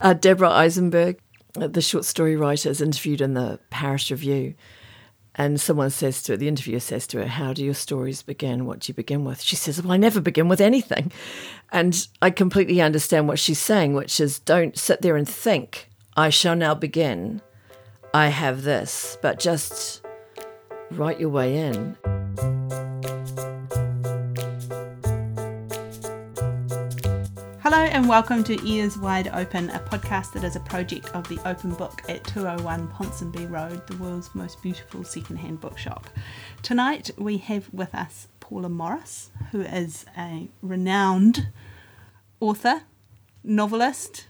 Uh, Deborah Eisenberg, uh, the short story writer, is interviewed in the Paris Review. And someone says to her, the interviewer says to her, How do your stories begin? What do you begin with? She says, Well, I never begin with anything. And I completely understand what she's saying, which is don't sit there and think, I shall now begin. I have this, but just write your way in. Hello and welcome to Ears Wide Open, a podcast that is a project of the Open Book at 201 Ponsonby Road, the world's most beautiful secondhand bookshop. Tonight we have with us Paula Morris, who is a renowned author, novelist,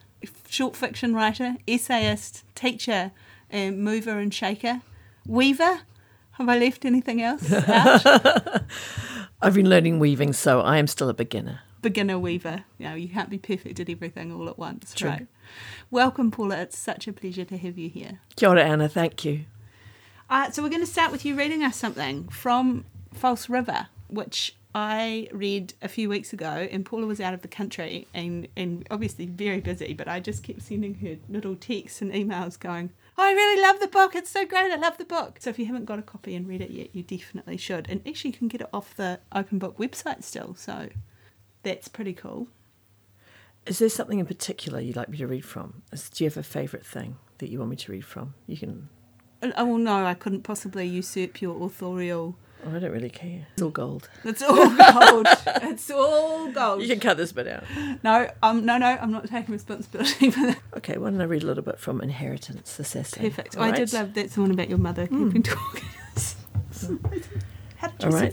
short fiction writer, essayist, teacher, and mover and shaker, weaver. Have I left anything else out? I've been learning weaving, so I am still a beginner. Beginner weaver. You know, you can't be perfect at everything all at once, True. right? Welcome, Paula. It's such a pleasure to have you here. Kia ora, Anna. Thank you. Uh, so we're going to start with you reading us something from False River, which I read a few weeks ago, and Paula was out of the country and, and obviously very busy, but I just kept sending her little texts and emails going, "Oh, I really love the book. It's so great. I love the book. So if you haven't got a copy and read it yet, you definitely should. And actually, you can get it off the Open Book website still. So that's pretty cool. Is there something in particular you'd like me to read from? Is- Do you have a favourite thing that you want me to read from? You can. Oh well, no, I couldn't possibly usurp your authorial. Oh, I don't really care. It's all gold. It's all gold. it's all gold. You can cut this bit out. No, um, no, no, I'm not taking responsibility for that. Okay, why don't I read a little bit from Inheritance, the essay? Perfect. All I did love that's the one about your mother keeping talking. How did you All right.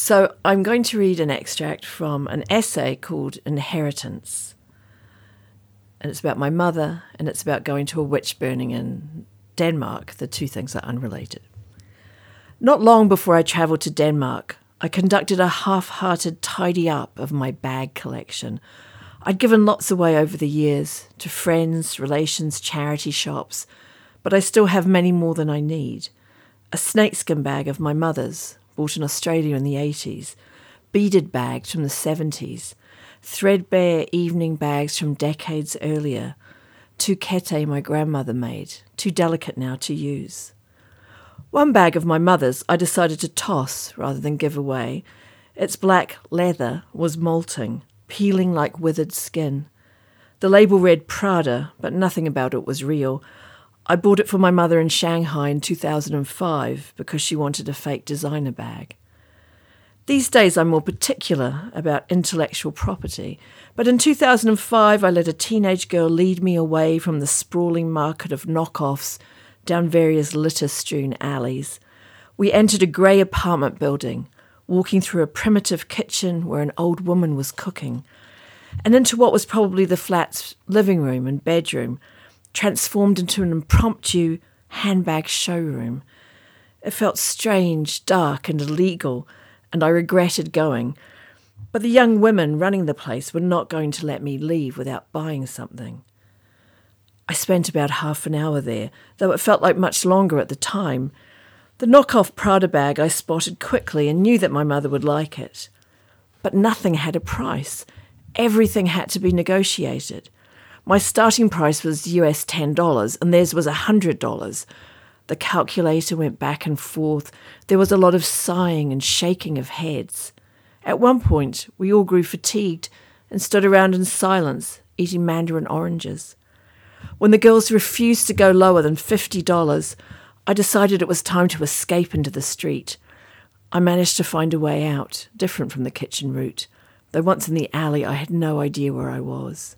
So I'm going to read an extract from an essay called Inheritance. And it's about my mother, and it's about going to a witch burning in Denmark. The two things are unrelated. Not long before I travelled to Denmark, I conducted a half hearted tidy up of my bag collection. I'd given lots away over the years to friends, relations, charity shops, but I still have many more than I need. A snakeskin bag of my mother's, bought in Australia in the 80s, beaded bags from the 70s, threadbare evening bags from decades earlier, two kete my grandmother made, too delicate now to use. One bag of my mother's I decided to toss rather than give away. Its black leather was molting, peeling like withered skin. The label read Prada, but nothing about it was real. I bought it for my mother in Shanghai in 2005 because she wanted a fake designer bag. These days I'm more particular about intellectual property, but in 2005 I let a teenage girl lead me away from the sprawling market of knockoffs down various litter strewn alleys. We entered a grey apartment building, walking through a primitive kitchen where an old woman was cooking, and into what was probably the flat's living room and bedroom, transformed into an impromptu handbag showroom. It felt strange, dark, and illegal, and I regretted going. But the young women running the place were not going to let me leave without buying something. I spent about half an hour there, though it felt like much longer at the time. The knockoff Prada bag I spotted quickly and knew that my mother would like it. But nothing had a price. Everything had to be negotiated. My starting price was US $10 and theirs was $100. The calculator went back and forth. There was a lot of sighing and shaking of heads. At one point, we all grew fatigued and stood around in silence, eating mandarin oranges. When the girls refused to go lower than $50, I decided it was time to escape into the street. I managed to find a way out, different from the kitchen route, though once in the alley I had no idea where I was.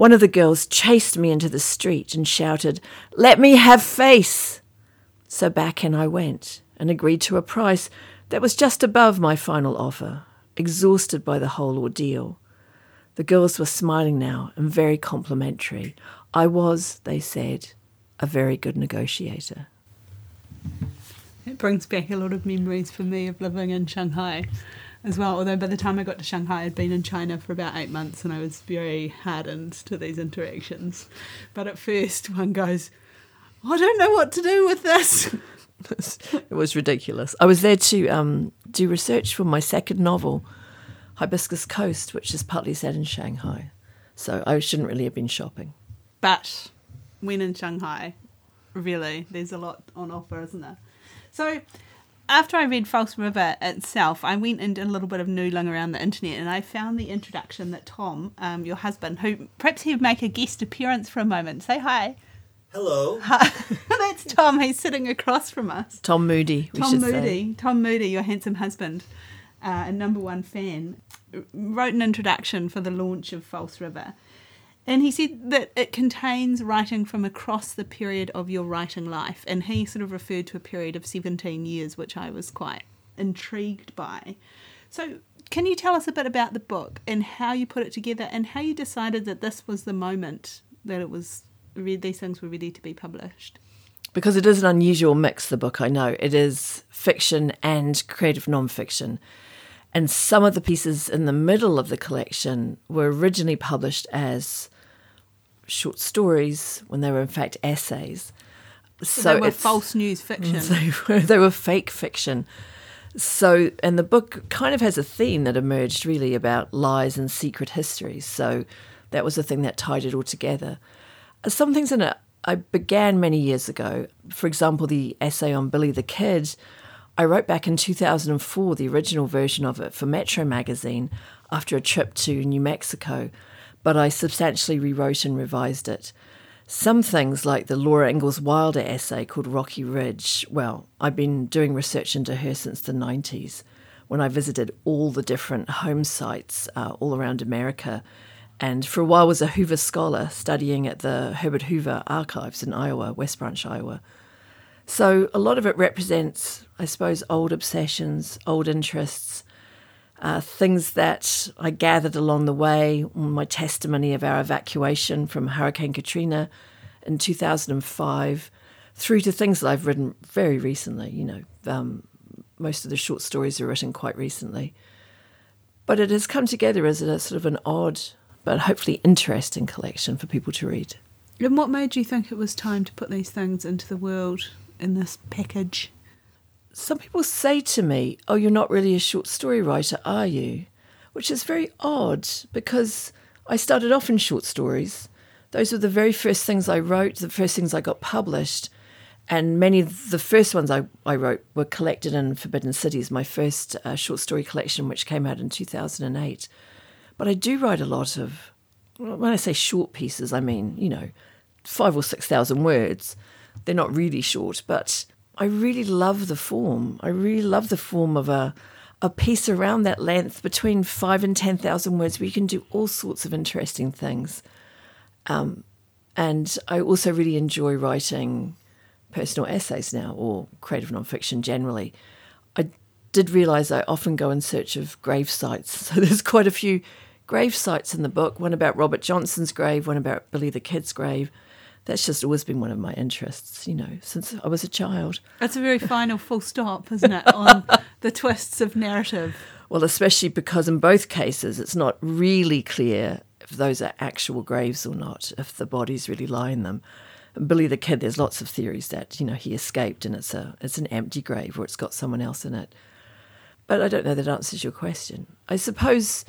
One of the girls chased me into the street and shouted, Let me have face! So back in I went and agreed to a price that was just above my final offer, exhausted by the whole ordeal. The girls were smiling now and very complimentary. I was, they said, a very good negotiator. It brings back a lot of memories for me of living in Shanghai as well. Although by the time I got to Shanghai, I'd been in China for about eight months and I was very hardened to these interactions. But at first, one goes, I don't know what to do with this. it was ridiculous. I was there to um, do research for my second novel, Hibiscus Coast, which is partly set in Shanghai. So I shouldn't really have been shopping. But when in Shanghai, really, there's a lot on offer, isn't there? So after I read False River itself, I went and did a little bit of noodling around the internet and I found the introduction that Tom, um, your husband, who perhaps he would make a guest appearance for a moment. Say hi. Hello. That's Tom. He's sitting across from us. Tom Moody, we Tom should Moody, say. Tom Moody, your handsome husband, uh, and number one fan, wrote an introduction for the launch of False River. And he said that it contains writing from across the period of your writing life. And he sort of referred to a period of 17 years, which I was quite intrigued by. So, can you tell us a bit about the book and how you put it together and how you decided that this was the moment that it was, these things were ready to be published? because it is an unusual mix, the book, I know. It is fiction and creative nonfiction. And some of the pieces in the middle of the collection were originally published as short stories when they were, in fact, essays. So, they were false news fiction. They were, they were fake fiction. So, and the book kind of has a theme that emerged really about lies and secret histories. So, that was the thing that tied it all together. Some things in it I began many years ago. For example, the essay on Billy the Kid, I wrote back in 2004, the original version of it for Metro magazine after a trip to New Mexico, but I substantially rewrote and revised it. Some things, like the Laura Ingalls Wilder essay called Rocky Ridge, well, I've been doing research into her since the 90s when I visited all the different home sites uh, all around America and for a while was a Hoover scholar studying at the Herbert Hoover Archives in Iowa, West Branch, Iowa. So a lot of it represents, I suppose, old obsessions, old interests, uh, things that I gathered along the way, my testimony of our evacuation from Hurricane Katrina in 2005, through to things that I've written very recently. You know, um, most of the short stories are written quite recently. But it has come together as a sort of an odd but hopefully interesting collection for people to read. And what made you think it was time to put these things into the world in this package? Some people say to me, Oh, you're not really a short story writer, are you? Which is very odd because I started off in short stories. Those were the very first things I wrote, the first things I got published. And many of the first ones I, I wrote were collected in Forbidden Cities, my first uh, short story collection, which came out in 2008. But I do write a lot of, when I say short pieces, I mean, you know, five or 6,000 words. They're not really short, but I really love the form. I really love the form of a, a piece around that length, between five and 10,000 words, where you can do all sorts of interesting things. Um, and I also really enjoy writing personal essays now or creative nonfiction generally. I did realize I often go in search of grave sites. So there's quite a few grave sites in the book one about Robert Johnson's grave, one about Billy the Kid's grave. That's just always been one of my interests, you know, since I was a child. That's a very final full stop, isn't it, on the twists of narrative? Well, especially because in both cases it's not really clear if those are actual graves or not, if the bodies really lie in them. And Billy the Kid, there's lots of theories that, you know, he escaped and it's a it's an empty grave or it's got someone else in it. But I don't know that answers your question. I suppose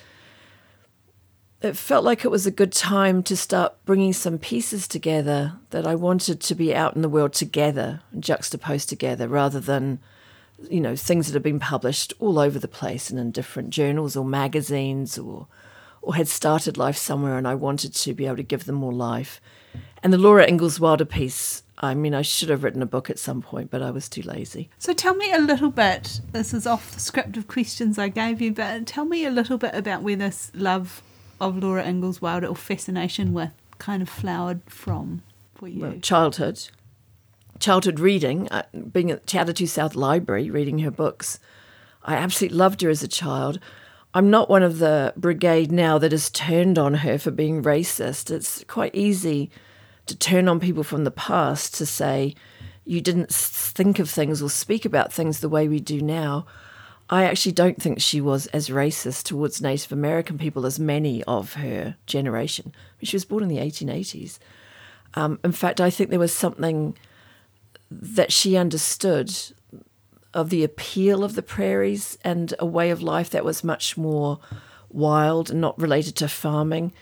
it felt like it was a good time to start bringing some pieces together that I wanted to be out in the world together, juxtaposed together, rather than, you know, things that have been published all over the place and in different journals or magazines or, or had started life somewhere, and I wanted to be able to give them more life. And the Laura Ingalls Wilder piece, I mean, I should have written a book at some point, but I was too lazy. So tell me a little bit. This is off the script of questions I gave you, but tell me a little bit about where this love of Laura Ingalls Wilder or fascination with kind of flowered from for you. Well, childhood, childhood reading, uh, being at Atatu South Library, reading her books. I absolutely loved her as a child. I'm not one of the brigade now that has turned on her for being racist. It's quite easy to turn on people from the past to say you didn't think of things or speak about things the way we do now. I actually don't think she was as racist towards Native American people as many of her generation. She was born in the 1880s. Um, in fact, I think there was something that she understood of the appeal of the prairies and a way of life that was much more wild and not related to farming.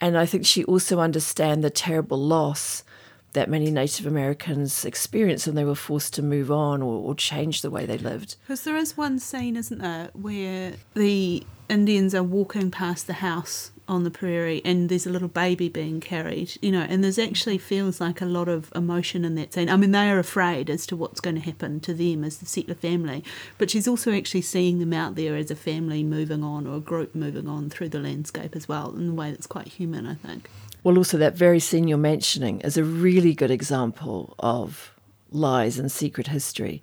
And I think she also understand the terrible loss that many Native Americans experienced when they were forced to move on or, or change the way they lived. Because there is one scene, isn't there, where the Indians are walking past the house on the prairie and there's a little baby being carried, you know, and there's actually feels like a lot of emotion in that scene. I mean, they are afraid as to what's going to happen to them as the settler family, but she's also actually seeing them out there as a family moving on or a group moving on through the landscape as well in a way that's quite human, I think. Well, also, that very scene you're mentioning is a really good example of lies and secret history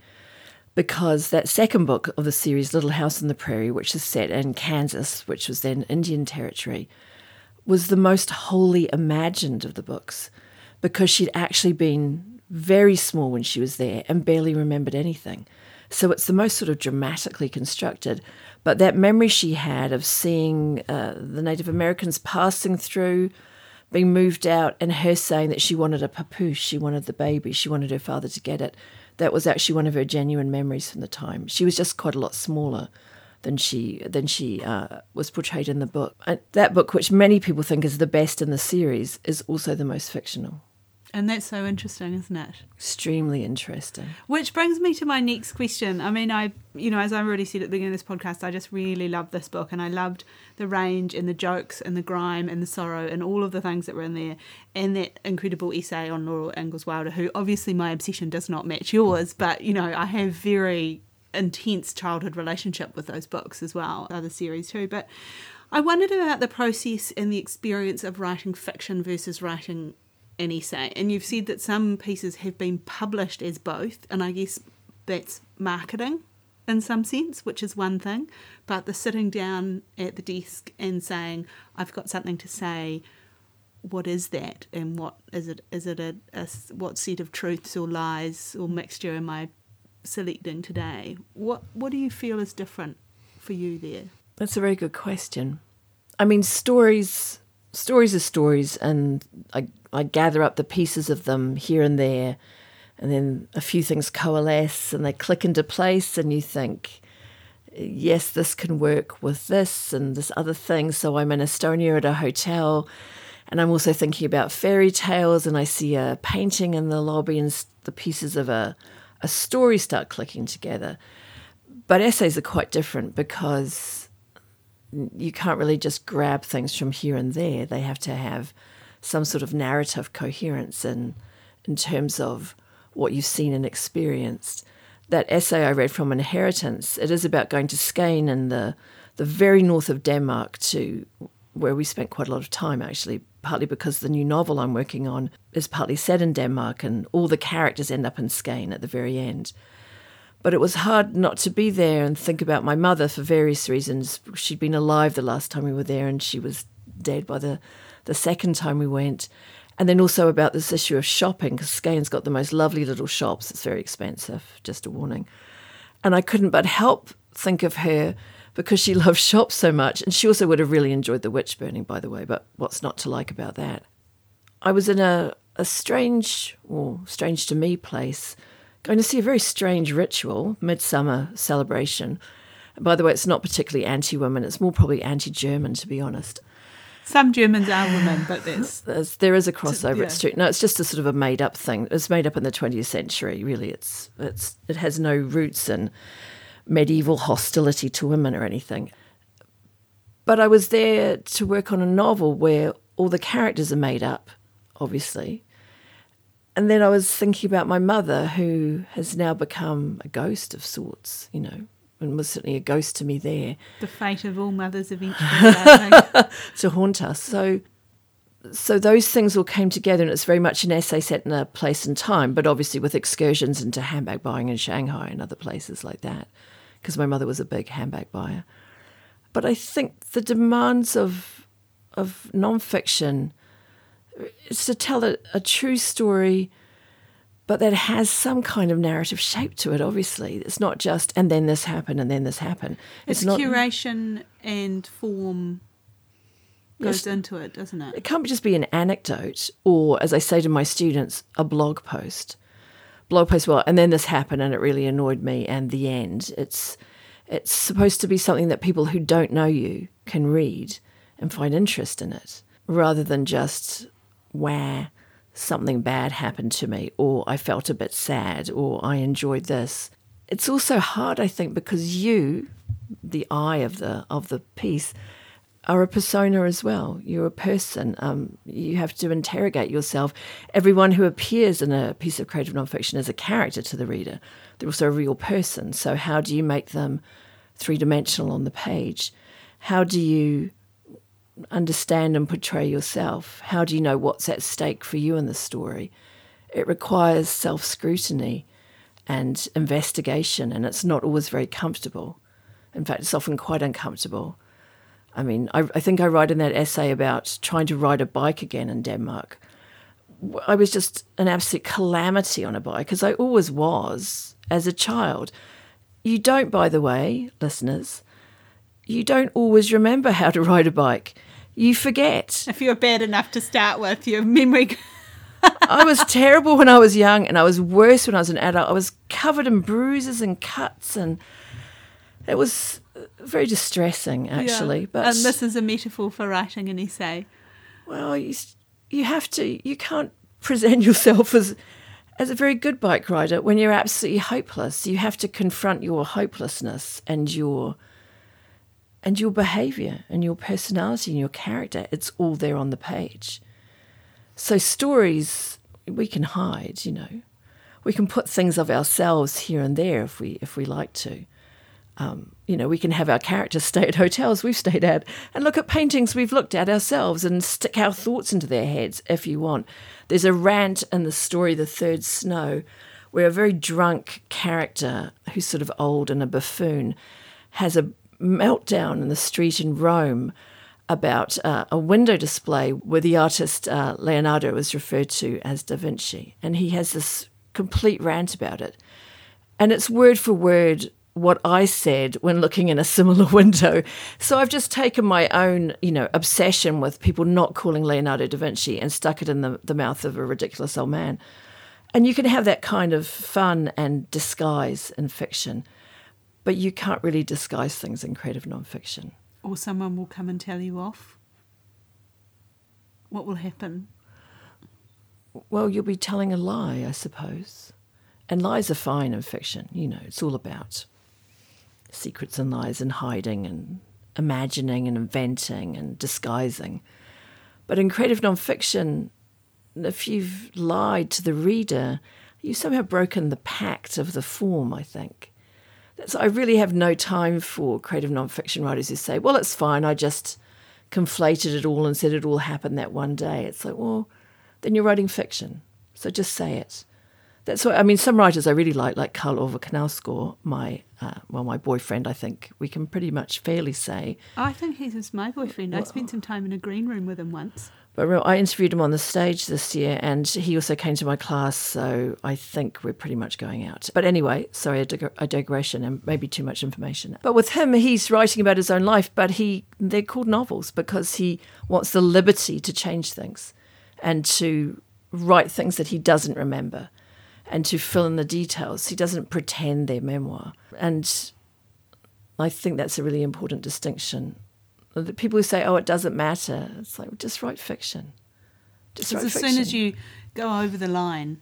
because that second book of the series, Little House on the Prairie, which is set in Kansas, which was then Indian territory, was the most wholly imagined of the books because she'd actually been very small when she was there and barely remembered anything. So it's the most sort of dramatically constructed. But that memory she had of seeing uh, the Native Americans passing through, being moved out, and her saying that she wanted a papoose, she wanted the baby, she wanted her father to get it that was actually one of her genuine memories from the time. She was just quite a lot smaller than she than she uh, was portrayed in the book. And that book, which many people think is the best in the series, is also the most fictional. And that's so interesting, isn't it? Extremely interesting. Which brings me to my next question. I mean, I, you know, as I already said at the beginning of this podcast, I just really loved this book and I loved the range and the jokes and the grime and the sorrow and all of the things that were in there. And that incredible essay on Laura Ingalls Wilder, who obviously my obsession does not match yours, but, you know, I have very intense childhood relationship with those books as well, other series too. But I wondered about the process and the experience of writing fiction versus writing an essay. And you've said that some pieces have been published as both, and I guess that's marketing in some sense, which is one thing. But the sitting down at the desk and saying, I've got something to say, what is that? And what is it? Is it a, a what set of truths or lies or mixture am I selecting today? What What do you feel is different for you there? That's a very good question. I mean, stories stories are stories, and I I gather up the pieces of them here and there, and then a few things coalesce and they click into place, and you think, yes, this can work with this and this other thing. So I'm in Estonia at a hotel, and I'm also thinking about fairy tales, and I see a painting in the lobby, and the pieces of a a story start clicking together. But essays are quite different because you can't really just grab things from here and there. They have to have some sort of narrative coherence in, in terms of what you've seen and experienced. That essay I read from Inheritance, it is about going to Skagen in the, the very north of Denmark to where we spent quite a lot of time actually, partly because the new novel I'm working on is partly set in Denmark and all the characters end up in Skagen at the very end. But it was hard not to be there and think about my mother for various reasons. She'd been alive the last time we were there and she was dead by the the second time we went. And then also about this issue of shopping, because Skagen's got the most lovely little shops. It's very expensive, just a warning. And I couldn't but help think of her because she loves shops so much. And she also would have really enjoyed the witch burning, by the way, but what's not to like about that? I was in a, a strange, or strange to me, place, going to see a very strange ritual, midsummer celebration. By the way, it's not particularly anti women, it's more probably anti German, to be honest. Some Germans are women, but there's, there's there is a crossover. Yeah. It's true. No, it's just a sort of a made up thing. It's made up in the 20th century. Really, it's it's it has no roots in medieval hostility to women or anything. But I was there to work on a novel where all the characters are made up, obviously. And then I was thinking about my mother, who has now become a ghost of sorts, you know, and was certainly a ghost to me there. The fate of all mothers eventually to haunt us. So, so those things all came together, and it's very much an essay set in a place and time, but obviously with excursions into handbag buying in Shanghai and other places like that, because my mother was a big handbag buyer. But I think the demands of of nonfiction is to tell a, a true story but that has some kind of narrative shape to it. Obviously, it's not just and then this happened and then this happened. It's, it's not, curation and form goes yes, into it, doesn't it? It can't just be an anecdote or, as I say to my students, a blog post. Blog post, well, and then this happened and it really annoyed me, and the end. It's it's supposed to be something that people who don't know you can read and find interest in it. rather than just where something bad happened to me or I felt a bit sad or I enjoyed this. It's also hard, I think, because you, the eye of the of the piece, are a persona as well. You're a person. Um, you have to interrogate yourself. Everyone who appears in a piece of creative nonfiction is a character to the reader. They're also a real person. So, how do you make them three dimensional on the page? How do you understand and portray yourself? How do you know what's at stake for you in the story? It requires self scrutiny and investigation, and it's not always very comfortable. In fact, it's often quite uncomfortable I mean, I, I think I write in that essay about trying to ride a bike again in Denmark. I was just an absolute calamity on a bike, as I always was as a child. You don't, by the way, listeners, you don't always remember how to ride a bike. You forget. If you're bad enough to start with, your memory. I was terrible when I was young, and I was worse when I was an adult. I was covered in bruises and cuts, and it was very distressing, actually. Yeah. But and this is a metaphor for writing an essay. Well, you you have to. You can't present yourself as as a very good bike rider when you're absolutely hopeless. You have to confront your hopelessness and your and your behavior and your personality and your character. It's all there on the page. So stories we can hide, you know. We can put things of ourselves here and there if we if we like to. Um, you know, we can have our characters stay at hotels we've stayed at and look at paintings we've looked at ourselves and stick our thoughts into their heads if you want. There's a rant in the story The Third Snow where a very drunk character who's sort of old and a buffoon has a meltdown in the street in Rome about uh, a window display where the artist uh, Leonardo is referred to as Da Vinci. And he has this complete rant about it. And it's word for word what I said when looking in a similar window. So I've just taken my own, you know, obsession with people not calling Leonardo da Vinci and stuck it in the, the mouth of a ridiculous old man. And you can have that kind of fun and disguise in fiction, but you can't really disguise things in creative nonfiction. Or someone will come and tell you off. What will happen? Well, you'll be telling a lie, I suppose. And lies are fine in fiction, you know, it's all about secrets and lies and hiding and imagining and inventing and disguising. But in creative nonfiction, if you've lied to the reader, you've somehow broken the pact of the form, I think. So I really have no time for creative nonfiction writers who say, well, it's fine, I just conflated it all and said it all happened that one day. It's like, well, then you're writing fiction. So just say it. That's what I mean. Some writers I really like, like Karl Ove Knausgård, my uh, well, my boyfriend. I think we can pretty much fairly say. I think he's my boyfriend. I spent some time in a green room with him once. But I interviewed him on the stage this year, and he also came to my class. So I think we're pretty much going out. But anyway, sorry, a, dig- a digression and maybe too much information. But with him, he's writing about his own life, but he they're called novels because he wants the liberty to change things and to write things that he doesn't remember and to fill in the details. He doesn't pretend they're memoir. And I think that's a really important distinction. The people who say, oh, it doesn't matter, it's like, just write fiction. Just write as fiction. soon as you go over the line,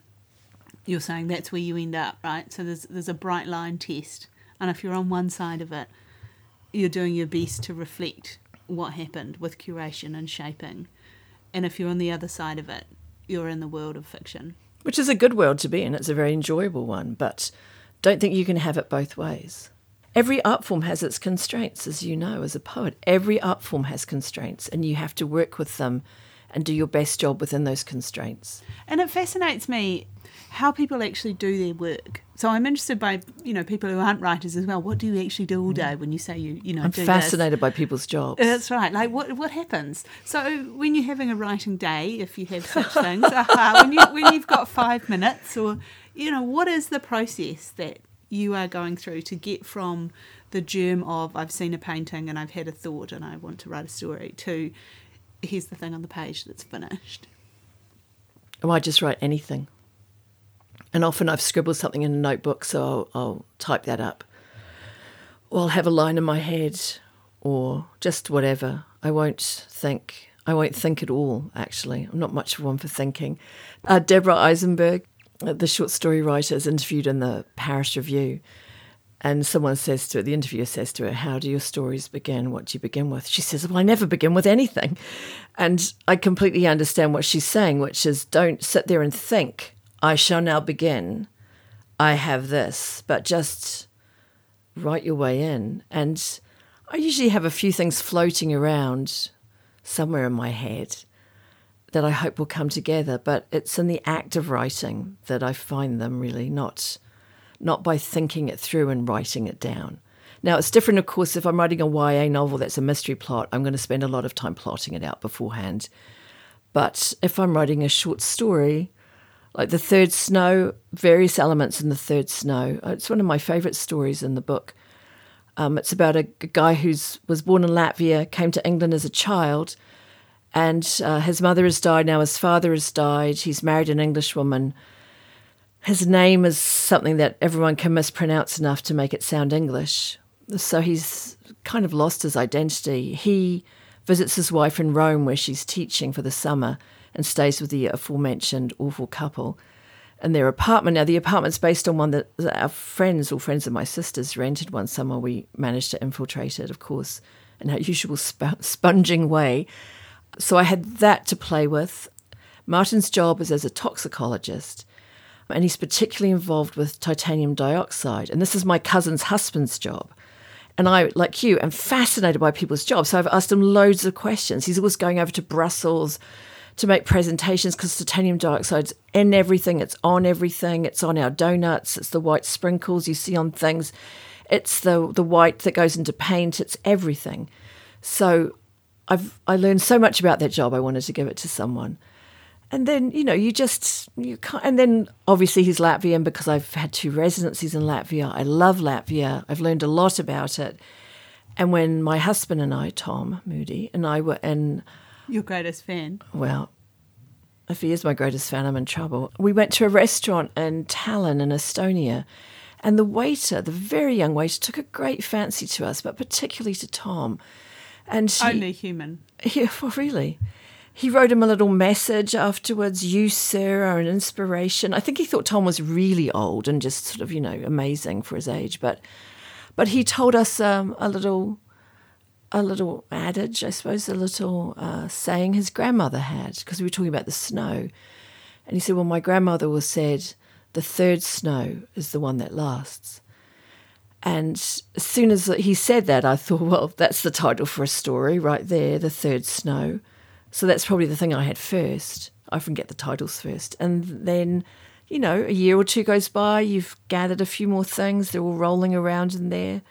you're saying that's where you end up, right? So there's, there's a bright line test. And if you're on one side of it, you're doing your best to reflect what happened with curation and shaping. And if you're on the other side of it, you're in the world of fiction which is a good world to be in. It's a very enjoyable one, but don't think you can have it both ways. Every art form has its constraints, as you know, as a poet. Every art form has constraints, and you have to work with them and do your best job within those constraints. And it fascinates me how people actually do their work. So I'm interested by you know people who aren't writers as well. What do you actually do all day mm. when you say you you know? I'm fascinated this? by people's jobs. That's right. Like what what happens? So when you're having a writing day, if you have such things, uh, when you when you've got five minutes, or you know, what is the process that you are going through to get from the germ of I've seen a painting and I've had a thought and I want to write a story to here's the thing on the page that's finished. Oh, I just write anything. And often I've scribbled something in a notebook, so I'll, I'll type that up. Or I'll have a line in my head, or just whatever. I won't think, I won't think at all, actually. I'm not much of one for thinking. Uh, Deborah Eisenberg, uh, the short story writer, is interviewed in the Paris Review. And someone says to her, the interviewer says to her, How do your stories begin? What do you begin with? She says, Well, I never begin with anything. And I completely understand what she's saying, which is don't sit there and think, I shall now begin. I have this, but just write your way in. And I usually have a few things floating around somewhere in my head that I hope will come together, but it's in the act of writing that I find them really, not not by thinking it through and writing it down. Now, it's different, of course, if I'm writing a YA novel that's a mystery plot, I'm going to spend a lot of time plotting it out beforehand. But if I'm writing a short story, like The Third Snow, various elements in The Third Snow, it's one of my favourite stories in the book. Um, it's about a, a guy who was born in Latvia, came to England as a child, and uh, his mother has died. Now his father has died. He's married an English woman. His name is something that everyone can mispronounce enough to make it sound English. So he's kind of lost his identity. He visits his wife in Rome, where she's teaching for the summer, and stays with the aforementioned awful couple in their apartment. Now, the apartment's based on one that our friends or friends of my sister's rented one summer. We managed to infiltrate it, of course, in our usual sp- sponging way. So I had that to play with. Martin's job is as a toxicologist, and he's particularly involved with titanium dioxide. And this is my cousin's husband's job. And I, like you, am fascinated by people's jobs. So I've asked him loads of questions. He's always going over to Brussels to make presentations because titanium dioxide's in everything. It's on everything. It's on our donuts. It's the white sprinkles you see on things. It's the the white that goes into paint. It's everything. So I've I learned so much about that job. I wanted to give it to someone. And then you know you just you can't. And then obviously he's Latvian because I've had two residencies in Latvia. I love Latvia. I've learned a lot about it. And when my husband and I, Tom Moody, and I were in your greatest fan. Well, if he is my greatest fan, I'm in trouble. We went to a restaurant in Tallinn in Estonia, and the waiter, the very young waiter, took a great fancy to us, but particularly to Tom. And he, only human. Yeah, well, really. He wrote him a little message afterwards. You, sir, are an inspiration. I think he thought Tom was really old and just sort of, you know, amazing for his age. But, but he told us um, a little a little adage, I suppose, a little uh, saying his grandmother had, because we were talking about the snow. And he said, Well, my grandmother was said, the third snow is the one that lasts. And as soon as he said that, I thought, well, that's the title for a story right there, The Third Snow. So that's probably the thing I had first. I often get the titles first. And then, you know, a year or two goes by, you've gathered a few more things, they're all rolling around in there.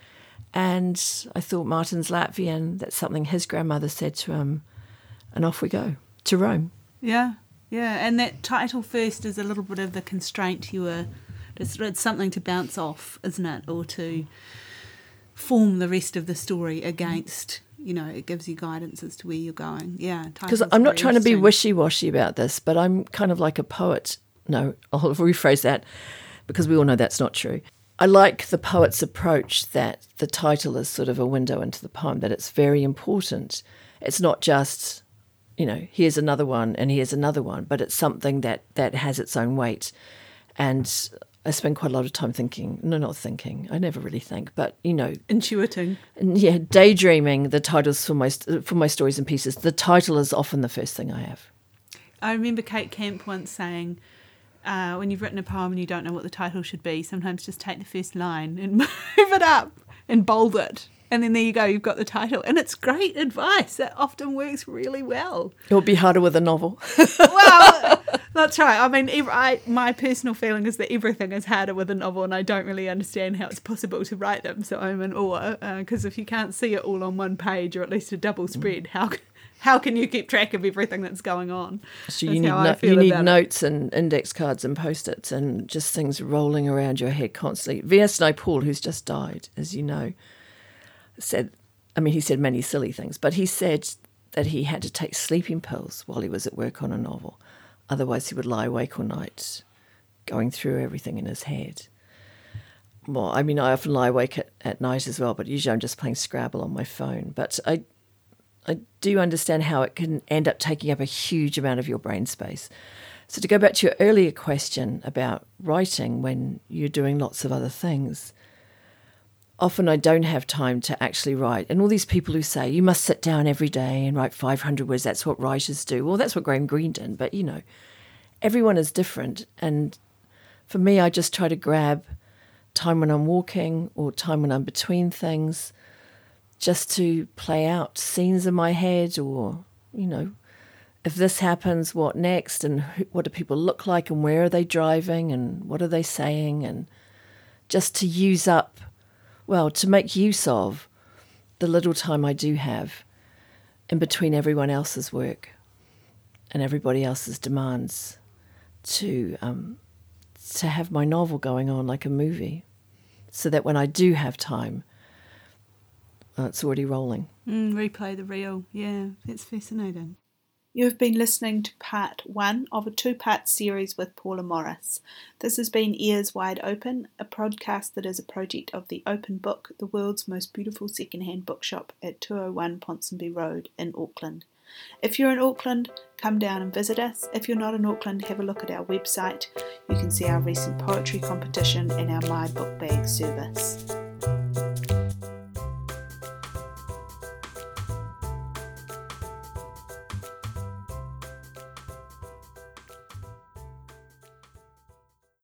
And I thought Martin's Latvian, that's something his grandmother said to him. And off we go to Rome. Yeah, yeah. And that title first is a little bit of the constraint you were, it's, it's something to bounce off, isn't it? Or to form the rest of the story against you know, it gives you guidance as to where you're going. Yeah. Because I'm not trying to be wishy washy about this, but I'm kind of like a poet. No, I'll rephrase that because we all know that's not true. I like the poet's approach that the title is sort of a window into the poem, that it's very important. It's not just, you know, here's another one and here's another one, but it's something that, that has its own weight. And I spend quite a lot of time thinking, no, not thinking. I never really think, but you know, intuiting. Yeah, daydreaming the titles for my for my stories and pieces. The title is often the first thing I have. I remember Kate Camp once saying, uh, when you've written a poem and you don't know what the title should be, sometimes just take the first line and move it up and bold it. And then there you go, you've got the title. And it's great advice. That often works really well. It would be harder with a novel. well, that's right. I mean, I, my personal feeling is that everything is harder with a novel, and I don't really understand how it's possible to write them. So I'm in awe. Because uh, if you can't see it all on one page or at least a double spread, how how can you keep track of everything that's going on? So you need no, you need notes it. and index cards and post-its and just things rolling around your head constantly. V.S. Naipaul, who's just died, as you know, said, I mean, he said many silly things, but he said that he had to take sleeping pills while he was at work on a novel. Otherwise, he would lie awake all night going through everything in his head. Well, I mean, I often lie awake at, at night as well, but usually I'm just playing Scrabble on my phone. But I, I do understand how it can end up taking up a huge amount of your brain space. So, to go back to your earlier question about writing when you're doing lots of other things, often I don't have time to actually write. And all these people who say you must sit down every day and write 500 words, that's what writers do. Well, that's what Graham Greene did. But, you know, everyone is different. And for me, I just try to grab time when I'm walking or time when I'm between things just to play out scenes in my head or, you know, if this happens, what next? And who, what do people look like? And where are they driving? And what are they saying? And just to use up, well, to make use of the little time I do have in between everyone else's work and everybody else's demands to um, to have my novel going on like a movie, so that when I do have time, uh, it's already rolling. Mm, replay the reel. Yeah, it's fascinating. You have been listening to part one of a two part series with Paula Morris. This has been Ears Wide Open, a podcast that is a project of the Open Book, the world's most beautiful secondhand bookshop at 201 Ponsonby Road in Auckland. If you're in Auckland, come down and visit us. If you're not in Auckland, have a look at our website. You can see our recent poetry competition and our My Book Bag service.